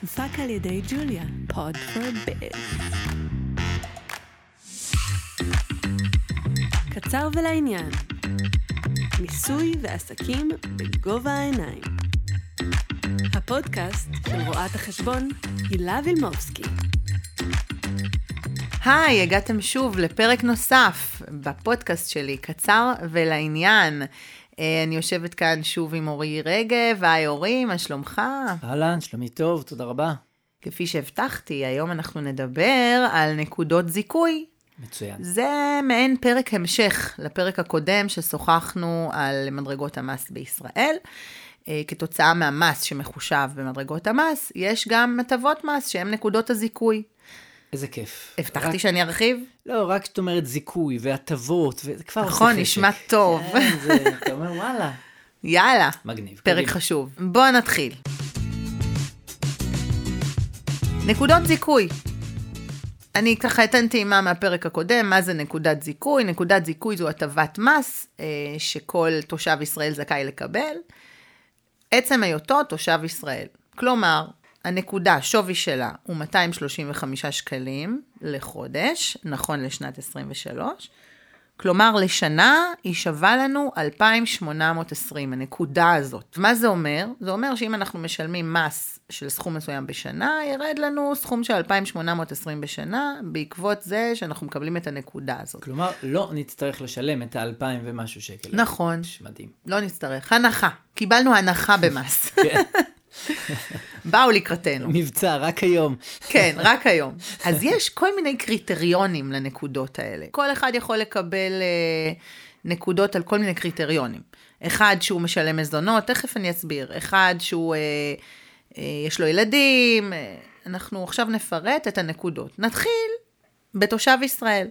הופק על ידי ג'וליה, פוד פור ביז. קצר ולעניין, מיסוי ועסקים בגובה העיניים. הפודקאסט של רואת החשבון הילה וילמובסקי. היי, הגעתם שוב לפרק נוסף בפודקאסט שלי, קצר ולעניין. אה, אני יושבת כאן שוב עם אורי רגב, היי אורי, מה שלומך? אהלן, שלומי טוב, תודה רבה. כפי שהבטחתי, היום אנחנו נדבר על נקודות זיכוי. מצוין. זה מעין פרק המשך לפרק הקודם ששוחחנו על מדרגות המס בישראל. אה, כתוצאה מהמס שמחושב במדרגות המס, יש גם הטבות מס שהן נקודות הזיכוי. איזה כיף. הבטחתי רק- שאני ארחיב? לא, רק כשאת אומרת זיכוי והטבות, וזה כבר. נכון, נשמע טוב. כן, זה, אתה אומר, וואלה. יאללה, מגניב. פרק קדימה. חשוב. בואו נתחיל. נקודות זיכוי. אני ככה אתן טעימה מהפרק הקודם, מה זה נקודת זיכוי? נקודת זיכוי זו הטבת מס אה, שכל תושב ישראל זכאי לקבל. עצם היותו תושב ישראל. כלומר, הנקודה, שווי שלה הוא 235 שקלים לחודש, נכון לשנת 23. כלומר, לשנה היא שווה לנו 2,820, הנקודה הזאת. מה זה אומר? זה אומר שאם אנחנו משלמים מס של סכום מסוים בשנה, ירד לנו סכום של 2,820 בשנה, בעקבות זה שאנחנו מקבלים את הנקודה הזאת. כלומר, לא נצטרך לשלם את האלפיים ומשהו שקל. נכון. מדהים. לא נצטרך. הנחה. קיבלנו הנחה במס. באו לקראתנו. מבצע, רק היום. כן, רק היום. אז יש כל מיני קריטריונים לנקודות האלה. כל אחד יכול לקבל אה, נקודות על כל מיני קריטריונים. אחד שהוא משלם מזונות, תכף אני אסביר. אחד שהוא, אה, אה, יש לו ילדים, אה, אנחנו עכשיו נפרט את הנקודות. נתחיל בתושב ישראל.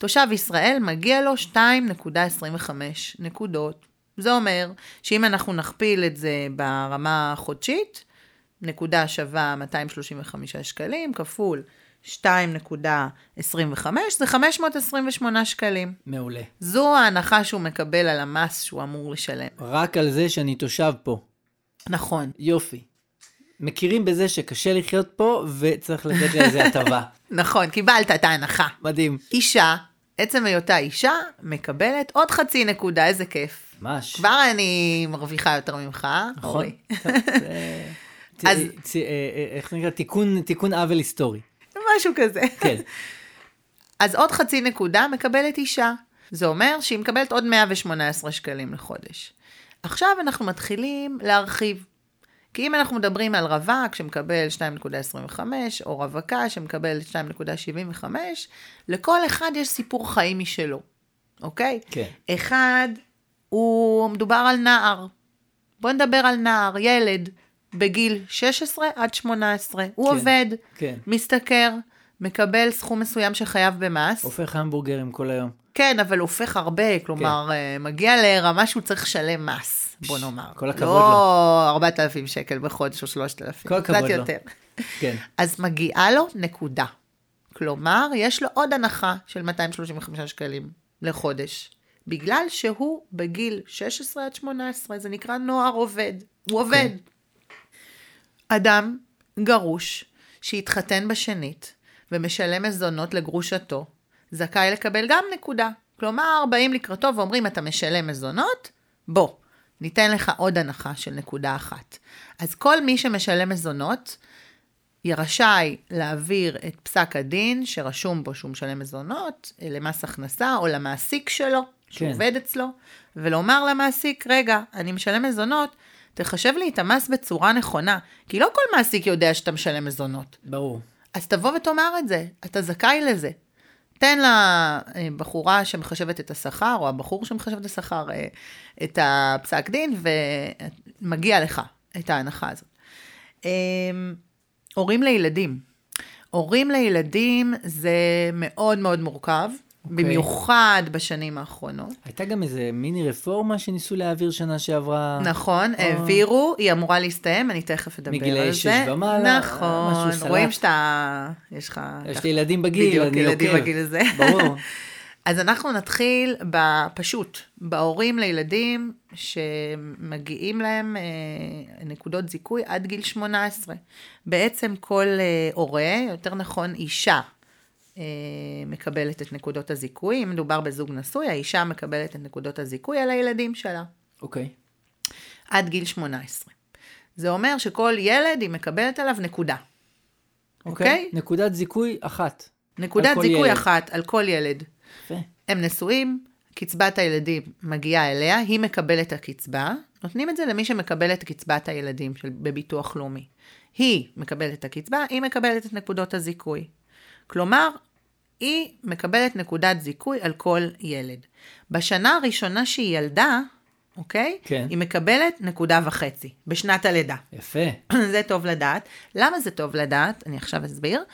תושב ישראל מגיע לו 2.25 נקודות. זה אומר שאם אנחנו נכפיל את זה ברמה החודשית, נקודה שווה 235 שקלים, כפול 2.25, זה 528 שקלים. מעולה. זו ההנחה שהוא מקבל על המס שהוא אמור לשלם. רק על זה שאני תושב פה. נכון. יופי. מכירים בזה שקשה לחיות פה וצריך לתת לזה הטבה. נכון, קיבלת את ההנחה. מדהים. אישה, עצם היותה אישה, מקבלת עוד חצי נקודה, איזה כיף. ממש. כבר אני מרוויחה יותר ממך, נכון. אז- אה, אה, איך נקרא? תיקון תיקון עוול היסטורי. משהו כזה. כן. אז עוד חצי נקודה מקבלת אישה. זה אומר שהיא מקבלת עוד 118 שקלים לחודש. עכשיו אנחנו מתחילים להרחיב. כי אם אנחנו מדברים על רווק שמקבל 2.25, או רווקה שמקבל 2.75, לכל אחד יש סיפור חיים משלו, אוקיי? כן. אחד, הוא מדובר על נער. בוא נדבר על נער, ילד, בגיל 16 עד 18. הוא כן, עובד, כן. משתכר, מקבל סכום מסוים שחייב במס. הופך המבורגרים כל היום. כן, אבל הופך הרבה, כלומר, כן. מגיע לרמה שהוא צריך לשלם מס, בוא נאמר. כל הכבוד לא לו. 4,000 שקל בחודש או 3,000. כל הכבוד קצת לו. יותר. כן. אז מגיעה לו נקודה. כלומר, יש לו עוד הנחה של 235 שקלים לחודש. בגלל שהוא בגיל 16 עד 18, זה נקרא נוער עובד. הוא עובד. אדם גרוש שהתחתן בשנית ומשלם מזונות לגרושתו, זכאי לקבל גם נקודה. כלומר, באים לקראתו ואומרים, אתה משלם מזונות? בוא, ניתן לך עוד הנחה של נקודה אחת. אז כל מי שמשלם מזונות, יהיה רשאי להעביר את פסק הדין שרשום בו שהוא משלם מזונות אה, למס הכנסה או למעסיק שלו, שהוא כן. אצלו, ולומר למעסיק, רגע, אני משלם מזונות, תחשב לי את המס בצורה נכונה, כי לא כל מעסיק יודע שאתה משלם מזונות. ברור. אז תבוא ותאמר את זה, אתה זכאי לזה. תן לבחורה שמחשבת את השכר, או הבחור שמחשב את השכר, אה, את הפסק דין, ומגיע לך את ההנחה הזאת. אה, הורים לילדים. הורים לילדים זה מאוד מאוד מורכב, אוקיי. במיוחד בשנים האחרונות. הייתה גם איזה מיני רפורמה שניסו להעביר שנה שעברה. נכון, אה. העבירו, היא אמורה להסתיים, אני תכף אדבר על זה. מגילאי שש ומעלה, נכון. רואים שאתה, יש לך... יש לי ילדים בגיל, בדיוק, אני ילדים עוקב. בגיל הזה. ברור. אז אנחנו נתחיל בפשוט, בהורים לילדים שמגיעים להם אה, נקודות זיכוי עד גיל 18. בעצם כל אה, הורה, יותר נכון אישה, מקבלת את נקודות הזיכוי. אם מדובר בזוג נשוי, האישה מקבלת את נקודות הזיכוי על הילדים שלה, אוקיי. עד גיל 18. זה אומר שכל ילד היא מקבלת עליו נקודה. אוקיי? נקודת זיכוי אחת. נקודת זיכוי ילד. אחת על כל ילד. יפה. הם נשואים, קצבת הילדים מגיעה אליה, היא מקבלת הקצבה, נותנים את זה למי שמקבל את קצבת הילדים של, בביטוח לאומי. היא מקבלת את הקצבה, היא מקבלת את נקודות הזיכוי. כלומר, היא מקבלת נקודת זיכוי על כל ילד. בשנה הראשונה שהיא ילדה, אוקיי? כן. היא מקבלת נקודה וחצי, בשנת הלידה. יפה. זה טוב לדעת. למה זה טוב לדעת? אני עכשיו אסביר.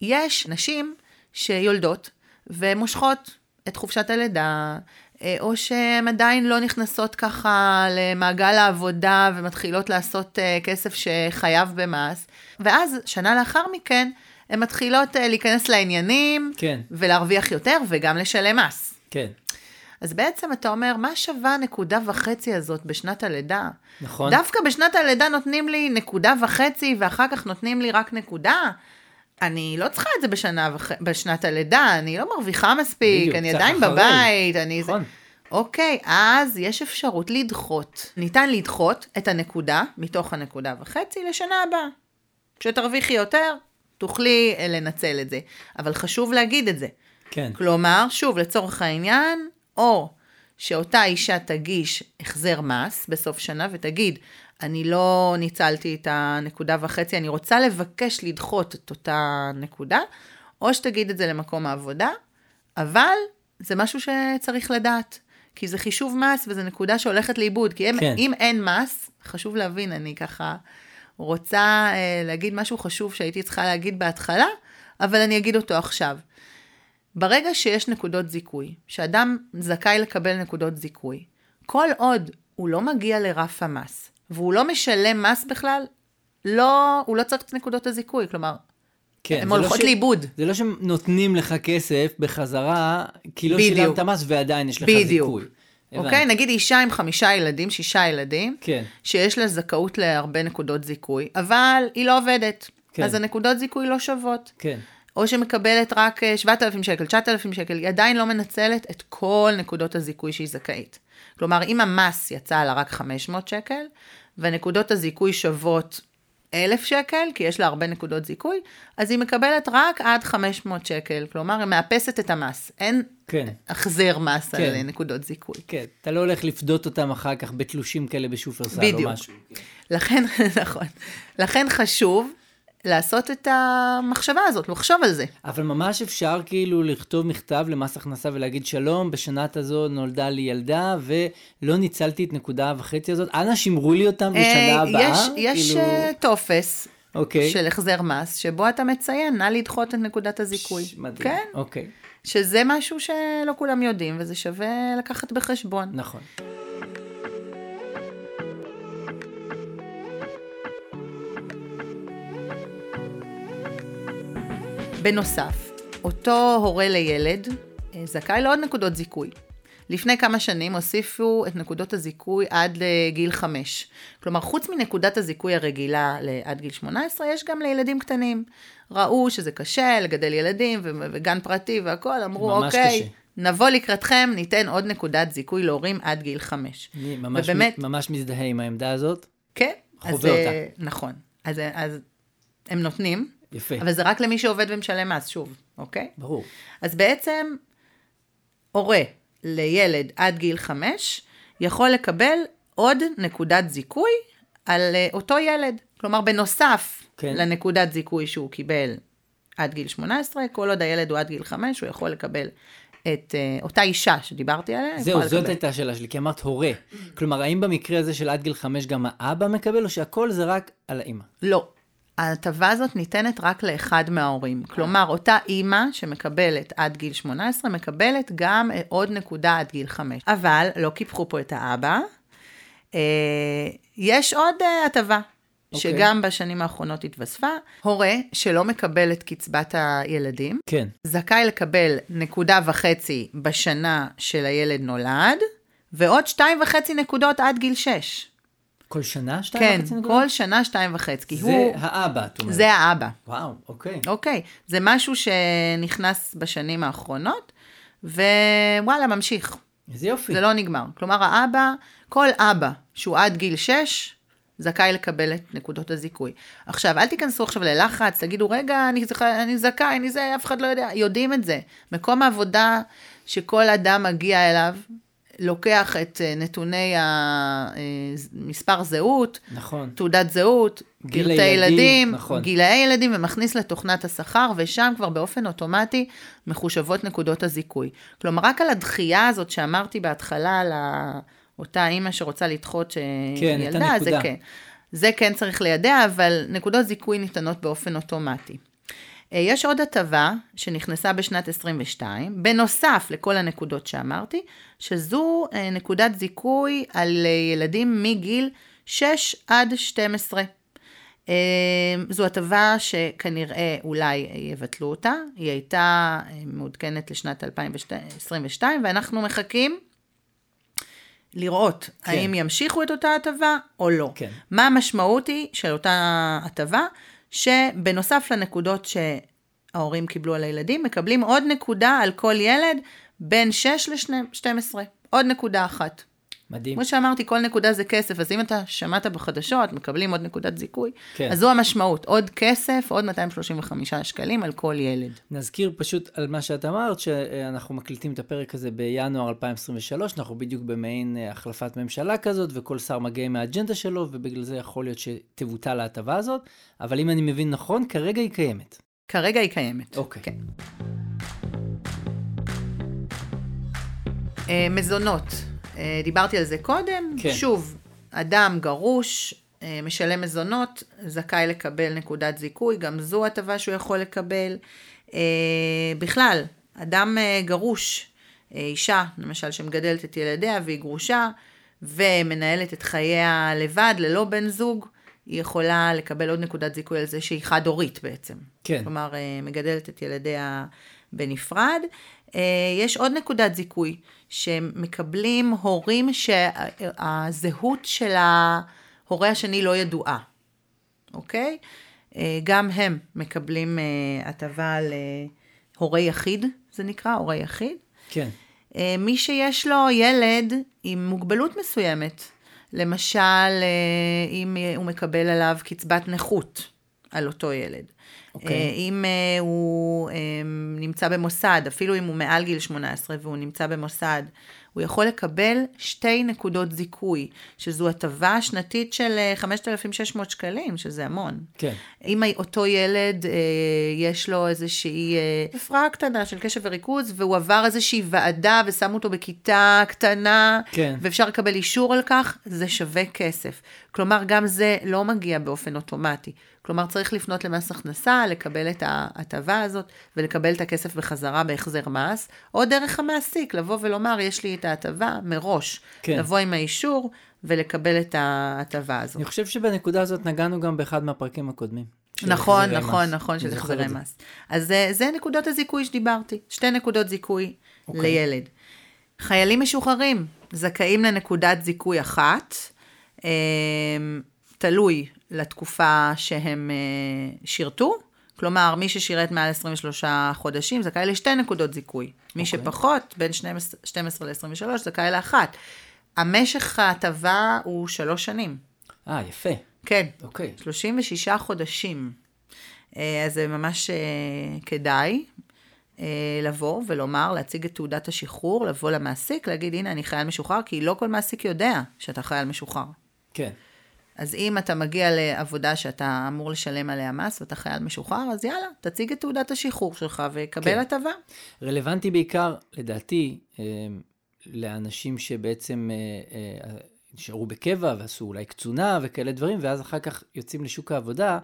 יש נשים שיולדות ומושכות את חופשת הלידה, אה, או שהן עדיין לא נכנסות ככה למעגל העבודה ומתחילות לעשות אה, כסף שחייב במס, ואז שנה לאחר מכן הן מתחילות אה, להיכנס לעניינים, כן. ולהרוויח יותר וגם לשלם מס. כן. אז בעצם אתה אומר, מה שווה הנקודה וחצי הזאת בשנת הלידה? נכון. דווקא בשנת הלידה נותנים לי נקודה וחצי, ואחר כך נותנים לי רק נקודה. אני לא צריכה את זה בשנה וח... בשנת הלידה, אני לא מרוויחה מספיק, בדיוק, אני עדיין אחרי. בבית, אני זה... נכון. אוקיי, אז יש אפשרות לדחות. ניתן לדחות את הנקודה מתוך הנקודה וחצי לשנה הבאה. כשתרוויחי יותר, תוכלי אה, לנצל את זה. אבל חשוב להגיד את זה. כן. כלומר, שוב, לצורך העניין, או שאותה אישה תגיש החזר מס בסוף שנה ותגיד, אני לא ניצלתי את הנקודה וחצי, אני רוצה לבקש לדחות את אותה נקודה, או שתגיד את זה למקום העבודה, אבל זה משהו שצריך לדעת, כי זה חישוב מס וזו נקודה שהולכת לאיבוד, כי אם, כן. אם אין מס, חשוב להבין, אני ככה רוצה אה, להגיד משהו חשוב שהייתי צריכה להגיד בהתחלה, אבל אני אגיד אותו עכשיו. ברגע שיש נקודות זיכוי, שאדם זכאי לקבל נקודות זיכוי, כל עוד הוא לא מגיע לרף המס, והוא לא משלם מס בכלל, לא, הוא לא צריך את נקודות הזיכוי, כלומר, כן. הן לא הולכות ש- לאיבוד. זה לא שנותנים לך כסף בחזרה, כי לא בדיוק. שילמת מס ועדיין יש לך בדיוק. זיכוי. אוקיי? הבנתי. נגיד אישה עם חמישה ילדים, שישה ילדים, כן. שיש לה זכאות להרבה נקודות זיכוי, אבל היא לא עובדת. כן. אז הנקודות זיכוי לא שוות. כן. או שמקבלת רק אה, 7,000 שקל, 9,000 שקל, היא עדיין לא מנצלת את כל נקודות הזיכוי שהיא זכאית. כלומר, אם המס יצא לה רק 500 שקל, ונקודות הזיכוי שוות 1,000 שקל, כי יש לה הרבה נקודות זיכוי, אז היא מקבלת רק עד 500 שקל. כלומר, היא מאפסת את המס. אין כן. החזר מס כן. על נקודות זיכוי. כן. אתה לא הולך לפדות אותם אחר כך בתלושים כאלה בשופרסל או בדיוק. משהו. לכן, נכון. לכן חשוב לעשות את המחשבה הזאת, לחשוב על זה. אבל ממש אפשר כאילו לכתוב מכתב למס הכנסה ולהגיד שלום, בשנת הזו נולדה לי ילדה ולא ניצלתי את נקודה וחצי הזאת, אנא שמרו לי אותם לשנה אה, הבאה. יש, כאילו... אה, טופס אוקיי. של החזר מס, שבו אתה מציין, נא לדחות את נקודת הזיכוי. ש- מדהים. כן, אוקיי, שזה משהו שלא כולם יודעים, וזה שווה לקחת בחשבון. נכון. בנוסף, אותו הורה לילד אה, זכאי לעוד נקודות זיכוי. לפני כמה שנים הוסיפו את נקודות הזיכוי עד לגיל 5. כלומר, חוץ מנקודת הזיכוי הרגילה עד גיל 18, יש גם לילדים קטנים. ראו שזה קשה לגדל ילדים וגן פרטי והכול, אמרו, אוקיי, קשה. נבוא לקראתכם, ניתן עוד נקודת זיכוי להורים עד גיל 5. אני ממש, ובאמת- ממש מזדהה עם העמדה הזאת. כן. חווה אז, אה, אותה. נכון. אז, אז הם נותנים, יפה, אבל זה רק למי שעובד ומשלם מס, שוב, אוקיי? ברור. אז בעצם, הורה לילד עד גיל 5 יכול לקבל עוד נקודת זיכוי על אה, אותו ילד. כלומר, בנוסף כן. לנקודת זיכוי שהוא קיבל עד גיל 18, כל עוד הילד הוא עד גיל 5, הוא יכול לקבל את אה, אותה אישה שדיברתי עליה. זהו, זאת לקבל. הייתה השאלה שלי, כי אמרת הורה. כלומר, האם במקרה הזה של עד גיל חמש גם האבא מקבל, או שהכל זה רק על האימא? לא. ההטבה הזאת ניתנת רק לאחד מההורים. כלומר, אותה אימא שמקבלת עד גיל 18, מקבלת גם אה, עוד נקודה עד גיל 5. אבל לא קיפחו פה את האבא. אה, יש עוד אה, הטבה. אוקיי. שגם בשנים האחרונות התווספה, הורה שלא מקבל את קצבת הילדים, כן. זכאי לקבל נקודה וחצי בשנה של הילד נולד, ועוד שתיים וחצי נקודות עד גיל שש. כל שנה שתיים כן, וחצי נקודות? כל שנה שתיים וחצי, כי זה הוא... האבא, את אומרת. זה האבא. וואו, אוקיי. אוקיי, זה משהו שנכנס בשנים האחרונות, ווואלה, ממשיך. איזה יופי. זה לא נגמר. כלומר, האבא, כל אבא שהוא עד גיל 6, זכאי לקבל את נקודות הזיכוי. עכשיו, אל תיכנסו עכשיו ללחץ, תגידו, רגע, אני, זכאי, אני זכאי, אני זה, אף אחד לא יודע. יודעים את זה. מקום העבודה שכל אדם מגיע אליו, לוקח את אה, נתוני המספר זהות, נכון. תעודת זהות, גיל פרטי הילדים, ילדים, נכון. גילאי ילדים, ומכניס לתוכנת השכר, ושם כבר באופן אוטומטי מחושבות נקודות הזיכוי. כלומר, רק על הדחייה הזאת שאמרתי בהתחלה, על אותה אימא שרוצה לדחות כן, את שילדה, זה. כן. זה כן צריך לידע, אבל נקודות זיכוי ניתנות באופן אוטומטי. אה, יש עוד הטבה שנכנסה בשנת 22, בנוסף לכל הנקודות שאמרתי, שזו אה, נקודת זיכוי על אה, ילדים מגיל 6 עד 12. אה, זו הטבה שכנראה אולי יבטלו אותה, היא הייתה מעודכנת לשנת 2022, ואנחנו מחכים לראות. כן. האם ימשיכו את אותה הטבה או לא. כן. מה המשמעות היא של אותה הטבה? שבנוסף לנקודות שההורים קיבלו על הילדים, מקבלים עוד נקודה על כל ילד בין 6 ל-12. עוד נקודה אחת. מדהים. כמו שאמרתי, כל נקודה זה כסף, אז אם אתה שמעת בחדשות, מקבלים עוד נקודת זיכוי, כן. אז זו המשמעות, עוד כסף, עוד 235 שקלים על כל ילד. נזכיר פשוט על מה שאת אמרת, שאנחנו מקליטים את הפרק הזה בינואר 2023, אנחנו בדיוק במעין אה, החלפת ממשלה כזאת, וכל שר מגיע עם האג'נדה שלו, ובגלל זה יכול להיות שתבוטל ההטבה הזאת, אבל אם אני מבין נכון, כרגע היא קיימת. כרגע היא קיימת. אוקיי. כן. אה, מזונות, דיברתי על זה קודם. כן. שוב, אדם גרוש, אה, משלם מזונות, זכאי לקבל נקודת זיכוי, גם זו הטבה שהוא יכול לקבל. אה, בכלל, אדם אה, גרוש, אה, אישה, למשל, שמגדלת את ילדיה והיא גרושה, ומנהלת את חייה לבד, ללא בן זוג, היא יכולה לקבל עוד נקודת זיכוי על זה שהיא חד-הורית בעצם. כן. כלומר, אה, מגדלת את ילדיה בנפרד. אה, יש עוד נקודת זיכוי, שמקבלים הורים שהזהות של ההורה השני לא ידועה, אוקיי? אה, גם הם מקבלים אה, הטבה להורה יחיד, זה נקרא, הורה יחיד. כן. מי שיש לו ילד עם מוגבלות מסוימת, למשל, אם הוא מקבל עליו קצבת נכות על אותו ילד. אוקיי. אה, אם אה, הוא אה, נמצא במוסד, אפילו אם הוא מעל גיל 18 והוא נמצא במוסד, הוא יכול לקבל שתי נקודות זיכוי, שזו הטבה שנתית של אה, 5,600 שקלים, שזה המון. כן. אם אותו ילד, יש לו איזושהי הפרעה קטנה של קשב וריכוז, והוא עבר איזושהי ועדה ושמו אותו בכיתה קטנה, כן. ואפשר לקבל אישור על כך, זה שווה כסף. כלומר, גם זה לא מגיע באופן אוטומטי. כלומר, צריך לפנות למס הכנסה, לקבל את ההטבה הזאת, ולקבל את הכסף בחזרה בהחזר מס, או דרך המעסיק, לבוא ולומר, יש לי את ההטבה מראש. כן. לבוא עם האישור ולקבל את ההטבה הזאת. אני חושב שבנקודה הזאת נגענו גם באחד מהפרקים הקודמים. נכון, נכון, מס. נכון, אני של זוכר החזרי את זה. מס. אז זה, זה נקודות הזיכוי שדיברתי, שתי נקודות זיכוי אוקיי. לילד. חיילים משוחררים זכאים לנקודת זיכוי אחת, אה, תלוי לתקופה שהם אה, שירתו, כלומר, מי ששירת מעל 23 חודשים זכאי לשתי נקודות זיכוי. מי אוקיי. שפחות, בין 12 12 ל-23, זכאי לאחת. המשך ההטבה הוא שלוש שנים. אה, יפה. כן, אוקיי. 36 חודשים. אה, אז זה ממש אה, כדאי לבוא ולומר, להציג את תעודת השחרור, לבוא למעסיק, להגיד, הנה, אני חייל משוחרר, כי לא כל מעסיק יודע שאתה חייל משוחרר. כן. אז אם אתה מגיע לעבודה שאתה אמור לשלם עליה מס ואתה חייל משוחרר, אז יאללה, תציג את תעודת השחרור שלך וקבל כן. הטבה. רלוונטי בעיקר, לדעתי, אה, לאנשים שבעצם אה, אה, נשארו בקבע ועשו אולי קצונה וכאלה דברים, ואז אחר כך יוצאים לשוק העבודה,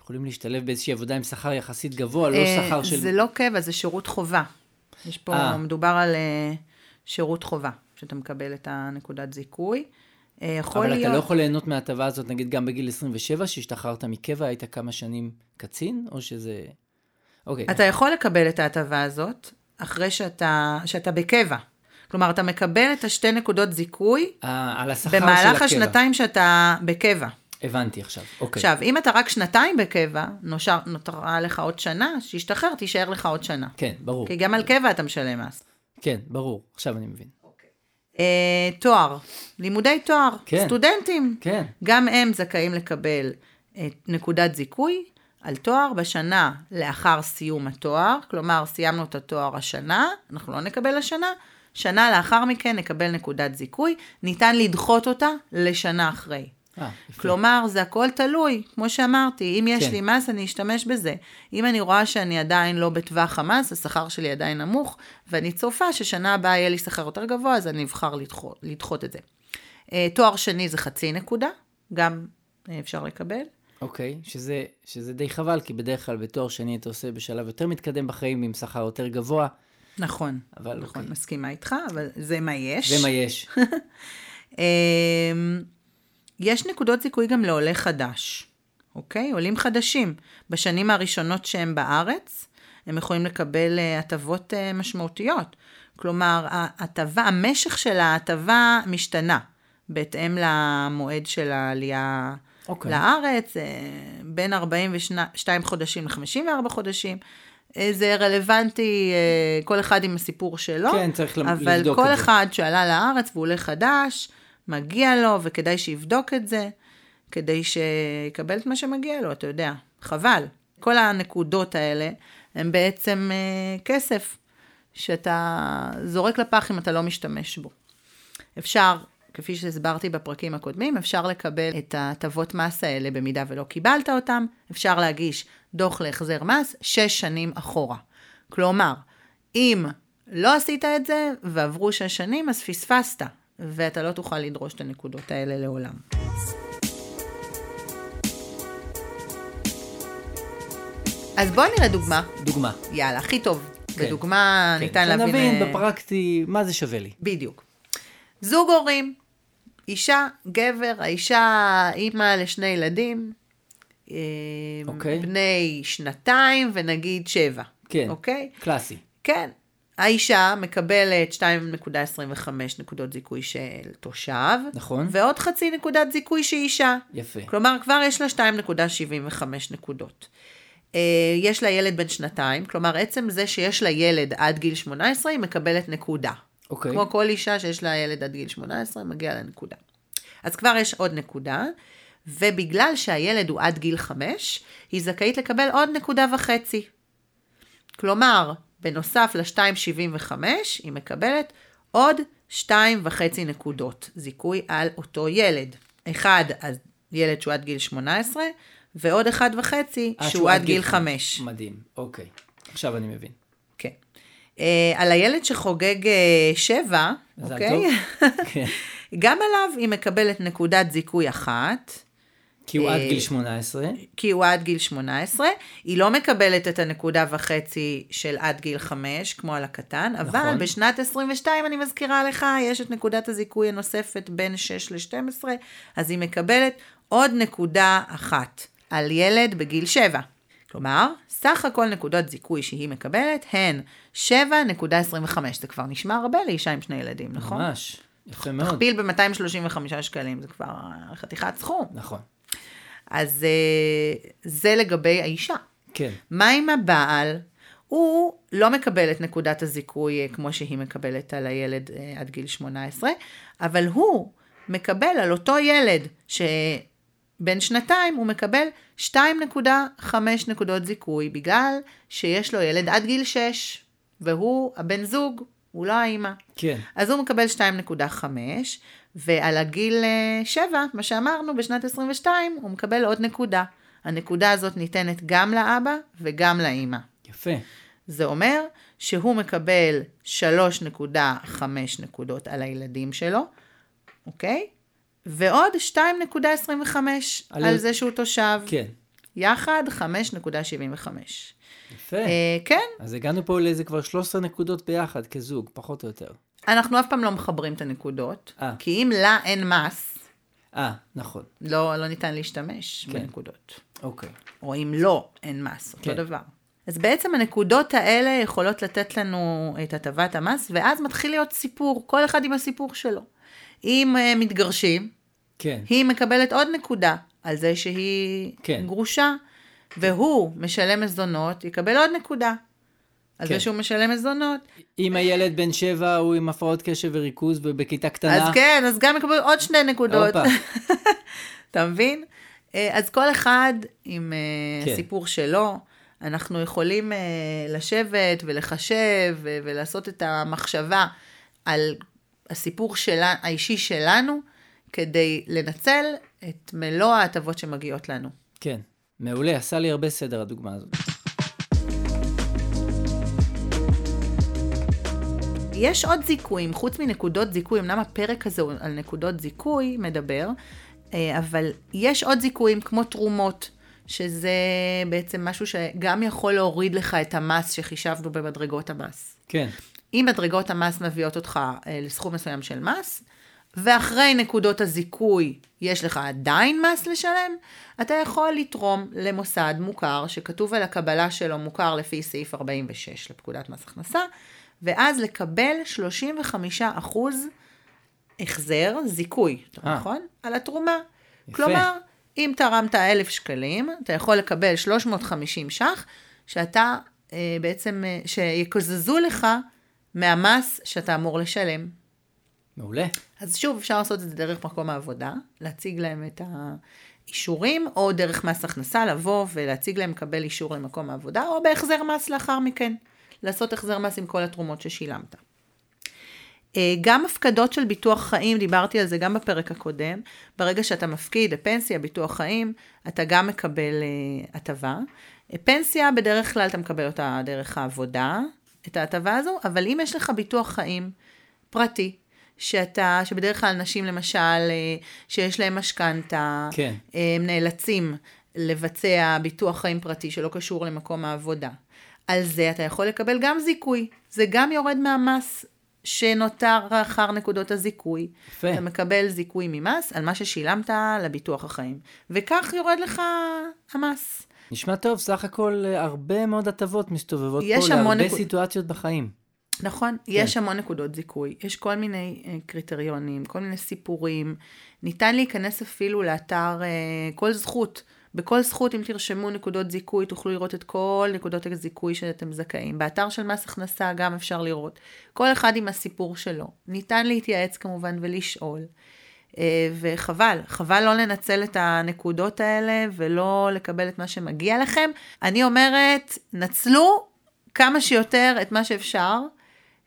יכולים להשתלב באיזושהי עבודה עם שכר יחסית גבוה, לא שכר של... זה לא קבע, זה שירות חובה. יש פה, אה. מדובר על שירות חובה, שאתה מקבל את הנקודת זיכוי. אה, יכול אבל להיות... אתה לא יכול ליהנות מההטבה הזאת, נגיד, גם בגיל 27, שהשתחררת מקבע, היית כמה שנים קצין, או שזה... אוקיי. אתה יכול לקבל את ההטבה הזאת אחרי שאתה, שאתה בקבע. כלומר, אתה מקבל את השתי נקודות זיכוי אה, על השכר של הקבע. במהלך השנתיים שאתה בקבע. הבנתי עכשיו, אוקיי. עכשיו, אם אתה רק שנתיים בקבע, נושר, נותרה לך עוד שנה, שישתחרר, תישאר לך עוד שנה. כן, ברור. כי גם על קבע אתה משלם מס. כן, ברור. עכשיו אני מבין. אה, תואר, לימודי תואר, כן. סטודנטים, כן. גם הם זכאים לקבל אה, נקודת זיכוי על תואר בשנה לאחר סיום התואר, כלומר סיימנו את התואר השנה, אנחנו לא נקבל השנה, שנה לאחר מכן נקבל נקודת זיכוי, ניתן לדחות אותה לשנה אחרי. אה. כלומר, זה הכל תלוי, כמו שאמרתי, אם יש כן. לי מס, אני אשתמש בזה. אם אני רואה שאני עדיין לא בטווח המס, השכר שלי עדיין נמוך, ואני צופה ששנה הבאה יהיה לי שכר יותר גבוה, אז אני אבחר לדחות, לדחות את זה. אה, תואר שני זה חצי נקודה, גם אה, אפשר לקבל. אוקיי, שזה, שזה די חבל, כי בדרך כלל בתואר שני אתה עושה בשלב יותר מתקדם בחיים, עם שכר יותר גבוה, נכון, אבל נכון, אוקיי. מסכימה איתך, אבל זה מה יש. זה מה יש. יש נקודות זיכוי גם לעולה חדש, אוקיי? עולים חדשים. בשנים הראשונות שהם בארץ, הם יכולים לקבל אה, הטבות אה, משמעותיות. כלומר, ההטבה, המשך של ההטבה משתנה בהתאם למועד של העלייה אוקיי. לארץ, אה, בין 42 חודשים ל-54 חודשים. זה רלוונטי, כל אחד עם הסיפור שלו. כן, צריך לב- אבל לבדוק כל את זה. אחד שעלה לארץ והוא עולה חדש, מגיע לו, וכדאי שיבדוק את זה, כדי שיקבל את מה שמגיע לו, אתה יודע. חבל. כל הנקודות האלה הן בעצם אה, כסף שאתה זורק לפח אם אתה לא משתמש בו. אפשר, כפי שהסברתי בפרקים הקודמים, אפשר לקבל את ההטבות מס האלה במידה ולא קיבלת אותם, אפשר להגיש דוח להחזר מס שש שנים אחורה. כלומר, אם לא עשית את זה ועברו שש שנים, אז פספסת, ואתה לא תוכל לדרוש את הנקודות האלה לעולם. אז בואו נראה דוגמה. דוגמה. יאללה, הכי טוב. כן. בדוגמה כן, ניתן להבין... שנבין אה, בפרקטי מה זה שווה לי. בדיוק. זוג הורים, אישה, גבר, האישה אימא לשני ילדים, אה, אוקיי. בני שנתיים ונגיד שבע. כן. אוקיי? קלאסי. כן. האישה מקבלת 2.25 נקודות זיכוי של תושב, נכון. ועוד חצי נקודת זיכוי שהיא אישה. יפה. כלומר, כבר יש לה 2.75 נקודות. אה, יש לה ילד בן שנתיים, כלומר, עצם זה שיש לה ילד עד גיל 18, היא מקבלת נקודה. אוקיי. כמו כל אישה שיש לה ילד עד גיל 18, מגיע לה נקודה. אז כבר יש עוד נקודה, ובגלל שהילד הוא עד גיל 5, היא זכאית לקבל עוד נקודה וחצי. כלומר, בנוסף ל-2.75, היא מקבלת עוד 2.5 נקודות זיכוי על אותו ילד. אחד, אז ילד שהוא עד גיל 18, ועוד אחד וחצי אה, שהוא עד גיל 5. מדהים, אוקיי. עכשיו אני מבין. כן. Uh, על הילד שחוגג uh, שבע, אוקיי? כן. גם עליו היא מקבלת נקודת זיכוי אחת, כי הוא עד אה, גיל 18. כי הוא עד גיל 18. היא לא מקבלת את הנקודה וחצי של עד גיל 5, כמו על הקטן, אבל נכון. בשנת 22, אני מזכירה לך, יש את נקודת הזיכוי הנוספת בין 6 ל-12, אז היא מקבלת עוד נקודה אחת על ילד בגיל 7. כלומר, סך הכל נקודות זיכוי שהיא מקבלת הן 7.25. זה כבר נשמע הרבה לאישה עם שני ילדים, נכון? ממש. יפה מאוד. תכפיל ב-235 שקלים, זה כבר חתיכת סכום. נכון. אז אה, זה לגבי האישה. כן. מה עם הבעל? הוא לא מקבל את נקודת הזיכוי אה, כמו שהיא מקבלת על הילד אה, עד גיל 18, אבל הוא מקבל על אותו ילד שבן שנתיים, הוא מקבל 2.5 נקודות זיכוי, בגלל שיש לו ילד עד גיל 6, והוא הבן זוג, הוא לא האימא. כן. אז הוא מקבל 2.5, ועל הגיל 7, מה שאמרנו, בשנת 22, הוא מקבל עוד נקודה. הנקודה הזאת ניתנת גם לאבא וגם לאימא. יפה. זה אומר שהוא מקבל 3.5 נקודות על הילדים שלו, אוקיי? ועוד 2.25 על, על- זה שהוא תושב. כן. יחד 5.75. יפה. אה, כן, אז הגענו פה לאיזה כבר 13 נקודות ביחד, כזוג, פחות או יותר. אנחנו אף פעם לא מחברים את הנקודות, אה. כי אם לה אין מס, אה, נכון. לא, לא ניתן להשתמש כן. בנקודות. אוקיי. או אם לא, אין מס, אותו כן. דבר. אז בעצם הנקודות האלה יכולות לתת לנו את הטבת המס, ואז מתחיל להיות סיפור, כל אחד עם הסיפור שלו. אם uh, מתגרשים, כן. היא מקבלת עוד נקודה על זה שהיא כן. גרושה, והוא משלם מזונות, יקבל עוד נקודה. על כן. זה שהוא משלם מזונות. אם הילד בן שבע הוא עם הפרעות קשב וריכוז ובכיתה קטנה. אז כן, אז גם יקבל עוד שני נקודות. אתה מבין? אה, אז כל אחד עם אה, כן. הסיפור שלו, אנחנו יכולים אה, לשבת ולחשב ולעשות את המחשבה על הסיפור שלה, האישי שלנו, כדי לנצל את מלוא ההטבות שמגיעות לנו. כן. מעולה, עשה לי הרבה סדר הדוגמה הזאת. יש עוד זיכויים, חוץ מנקודות זיכוי, אמנם הפרק הזה הוא על נקודות זיכוי מדבר, אה, אבל יש עוד זיכויים כמו תרומות, שזה בעצם משהו שגם יכול להוריד לך את המס שחישבנו במדרגות המס. כן. אם מדרגות המס מביאות אותך אה, לסכום מסוים של מס, ואחרי נקודות הזיכוי יש לך עדיין מס לשלם, אתה יכול לתרום למוסד מוכר שכתוב על הקבלה שלו מוכר לפי סעיף 46 לפקודת מס הכנסה, ואז לקבל 35% החזר, זיכוי, אה. נכון? על התרומה. יפה. כלומר, אם תרמת 1,000 שקלים, אתה יכול לקבל 350 ש"ח, שאתה אה, בעצם, אה, שיקזזו לך מהמס שאתה אמור לשלם. מעולה. אז שוב, אפשר לעשות את זה דרך מקום העבודה, להציג להם את האישורים, או דרך מס הכנסה, לבוא ולהציג להם לקבל אישור למקום העבודה, או בהחזר מס לאחר מכן, לעשות החזר מס עם כל התרומות ששילמת. אה, גם הפקדות של ביטוח חיים, דיברתי על זה גם בפרק הקודם, ברגע שאתה מפקיד לפנסיה, ביטוח חיים, אתה גם מקבל אה, הטבה. אה, פנסיה, בדרך כלל אתה מקבל אותה דרך העבודה, את ההטבה הזו, אבל אם יש לך ביטוח חיים פרטי, שאתה, שבדרך כלל נשים למשל, שיש להם משכנתה, כן. הם נאלצים לבצע ביטוח חיים פרטי שלא קשור למקום העבודה. על זה אתה יכול לקבל גם זיכוי. זה גם יורד מהמס שנותר אחר נקודות הזיכוי. יפה. אתה מקבל זיכוי ממס על מה ששילמת לביטוח החיים. וכך יורד לך המס. נשמע טוב, סך הכל אה, הרבה מאוד הטבות מסתובבות פה להרבה נקוד- סיטואציות בחיים. נכון, יש המון נקודות זיכוי, יש כל מיני אה, קריטריונים, כל מיני סיפורים. ניתן להיכנס אפילו לאתר אה, כל זכות. בכל זכות, אם תרשמו נקודות זיכוי, תוכלו לראות את כל נקודות הזיכוי שאתם זכאים. באתר של מס הכנסה גם אפשר לראות. כל אחד עם הסיפור שלו. ניתן להתייעץ כמובן ולשאול. אה, וחבל, חבל לא לנצל את הנקודות האלה ולא לקבל את מה שמגיע לכם. אני אומרת, נצלו כמה שיותר את מה שאפשר,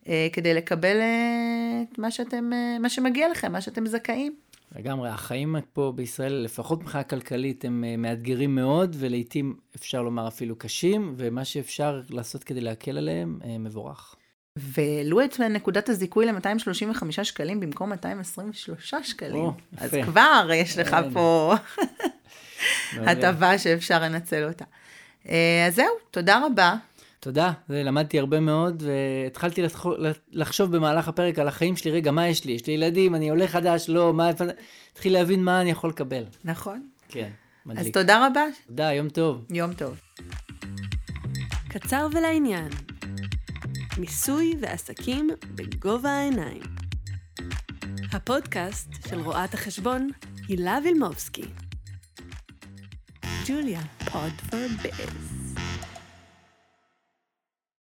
אה, כדי לקבל אה, את מה שאתם, מה שמגיע לכם, מה שאתם זכאים. לגמרי, החיים פה בישראל, לפחות מבחינה כלכלית, הם אה, מאתגרים מאוד, ולעיתים אפשר לומר אפילו קשים, ומה שאפשר לעשות כדי להקל עליהם, אה, מבורך. והעלו את נקודת הזיכוי ל-235 שקלים במקום 223 שקלים. או, אז יפה. כבר יש לך כן. פה. הטבה שאפשר לנצל אותה. אה, אז זהו, תודה רבה. תודה, זה, למדתי הרבה מאוד, והתחלתי לחשוב, במהלך הפרק על החיים שלי, רגע, מה יש לי? יש לי ילדים, אני עולה חדש, לא, מה... התחיל להבין מה אני יכול לקבל. נכון. כן, אז מדליק. תודה רבה, תודה, יום טוב. יום טוב. קצר ולעניין. מיסוי ועסקים בגובה העיניים. הפודקאסט של רואת החשבון הילה וילמובסקי. ג'וליה, פוד פור ביז.